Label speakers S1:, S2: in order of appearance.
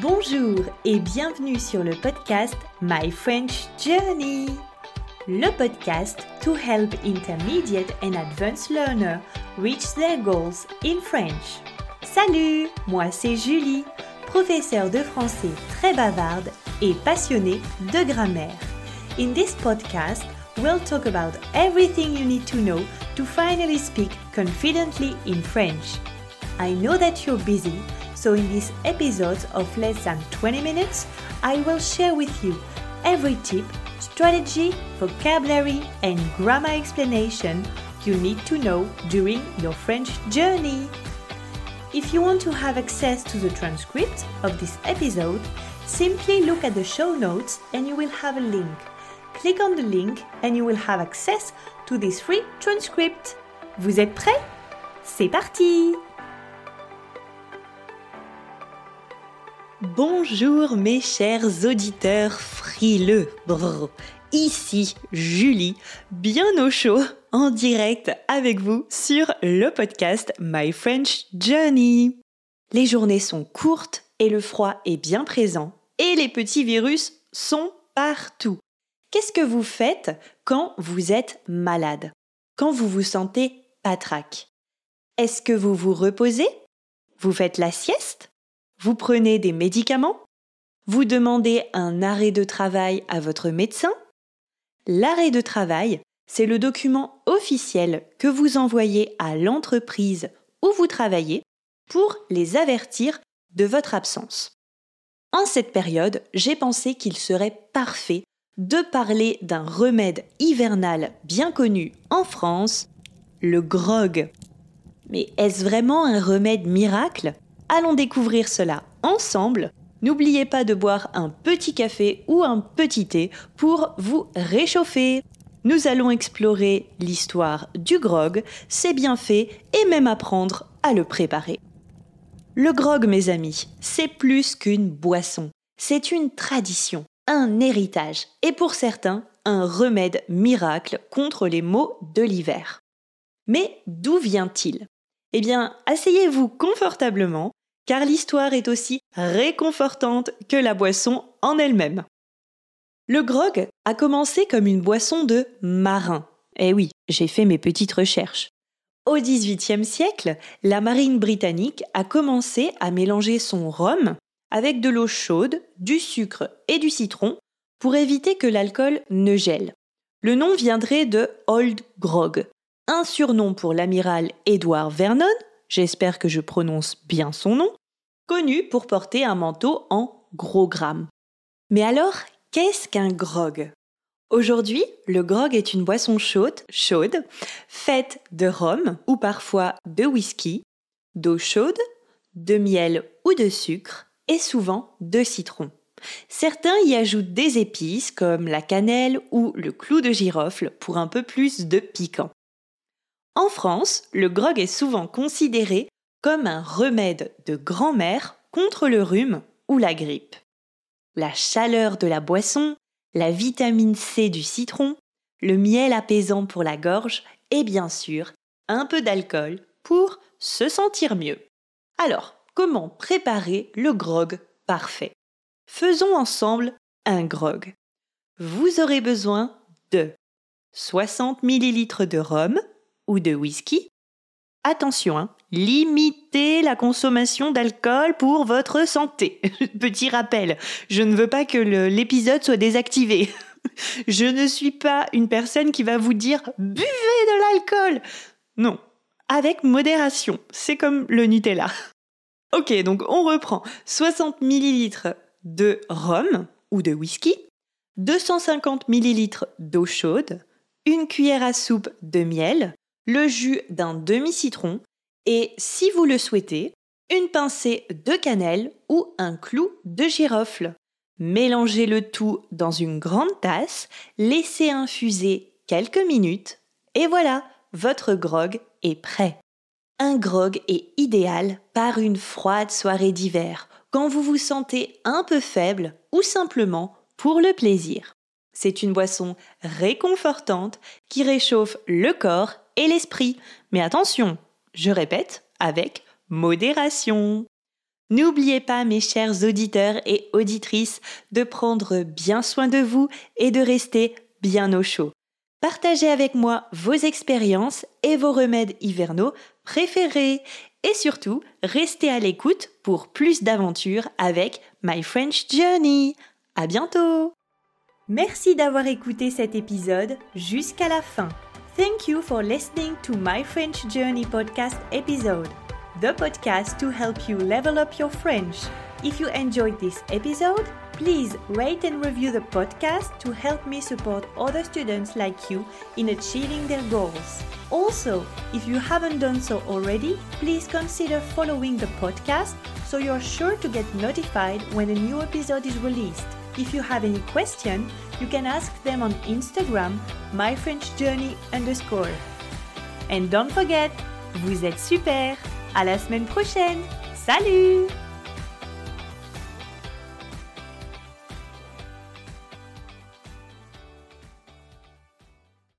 S1: Bonjour et bienvenue sur le podcast My French Journey. Le podcast to help intermediate and advanced learners reach their goals in French. Salut, moi c'est Julie, professeure de français très bavarde et passionnée de grammaire. In this podcast, we'll talk about everything you need to know to finally speak confidently in French. I know that you're busy so, in this episode of less than 20 minutes, I will share with you every tip, strategy, vocabulary, and grammar explanation you need to know during your French journey. If you want to have access to the transcript of this episode, simply look at the show notes and you will have a link. Click on the link and you will have access to this free transcript. Vous êtes prêts C'est parti Bonjour mes chers auditeurs frileux. Ici Julie, bien au chaud, en direct avec vous sur le podcast My French Journey. Les journées sont courtes et le froid est bien présent et les petits virus sont partout. Qu'est-ce que vous faites quand vous êtes malade? Quand vous vous sentez patraque Est-ce que vous vous reposez? Vous faites la sieste? Vous prenez des médicaments? Vous demandez un arrêt de travail à votre médecin? L'arrêt de travail, c'est le document officiel que vous envoyez à l'entreprise où vous travaillez pour les avertir de votre absence. En cette période, j'ai pensé qu'il serait parfait de parler d'un remède hivernal bien connu en France, le grog. Mais est-ce vraiment un remède miracle? Allons découvrir cela ensemble. N'oubliez pas de boire un petit café ou un petit thé pour vous réchauffer. Nous allons explorer l'histoire du grog, ses bienfaits et même apprendre à le préparer. Le grog, mes amis, c'est plus qu'une boisson. C'est une tradition, un héritage et pour certains, un remède miracle contre les maux de l'hiver. Mais d'où vient-il? Eh bien, asseyez-vous confortablement car l'histoire est aussi réconfortante que la boisson en elle-même. Le grog a commencé comme une boisson de marin. Eh oui, j'ai fait mes petites recherches. Au XVIIIe siècle, la marine britannique a commencé à mélanger son rhum avec de l'eau chaude, du sucre et du citron pour éviter que l'alcool ne gèle. Le nom viendrait de Old Grog, un surnom pour l'amiral Edward Vernon, j'espère que je prononce bien son nom, connu pour porter un manteau en gros grammes. Mais alors, qu'est-ce qu'un grog? Aujourd'hui, le grog est une boisson chaude, chaude, faite de rhum ou parfois de whisky, d'eau chaude, de miel ou de sucre et souvent de citron. Certains y ajoutent des épices comme la cannelle ou le clou de girofle pour un peu plus de piquant. En France, le grog est souvent considéré comme un remède de grand-mère contre le rhume ou la grippe. La chaleur de la boisson, la vitamine C du citron, le miel apaisant pour la gorge et bien sûr un peu d'alcool pour se sentir mieux. Alors, comment préparer le grog parfait? Faisons ensemble un grog. Vous aurez besoin de 60 ml de rhum ou de whisky, Attention, hein, limitez la consommation d'alcool pour votre santé. Petit rappel, je ne veux pas que l'épisode soit désactivé. je ne suis pas une personne qui va vous dire buvez de l'alcool. Non, avec modération. C'est comme le Nutella. ok, donc on reprend 60 ml de rhum ou de whisky, 250 ml d'eau chaude, une cuillère à soupe de miel, le jus d'un demi-citron et, si vous le souhaitez, une pincée de cannelle ou un clou de girofle. Mélangez le tout dans une grande tasse, laissez infuser quelques minutes et voilà, votre grog est prêt. Un grog est idéal par une froide soirée d'hiver, quand vous vous sentez un peu faible ou simplement pour le plaisir. C'est une boisson réconfortante qui réchauffe le corps et l'esprit. Mais attention, je répète, avec modération. N'oubliez pas, mes chers auditeurs et auditrices, de prendre bien soin de vous et de rester bien au chaud. Partagez avec moi vos expériences et vos remèdes hivernaux préférés. Et surtout, restez à l'écoute pour plus d'aventures avec My French Journey. À bientôt! Merci d'avoir écouté cet épisode jusqu'à la fin. Thank you for listening to My French Journey podcast episode, the podcast to help you level up your French. If you enjoyed this episode, please rate and review the podcast to help me support other students like you in achieving their goals. Also, if you haven't done so already, please consider following the podcast so you're sure to get notified when a new episode is released. If you have any question, you can ask them on Instagram, myfrenchjourney underscore. And don't forget, vous êtes super! À la semaine prochaine! Salut!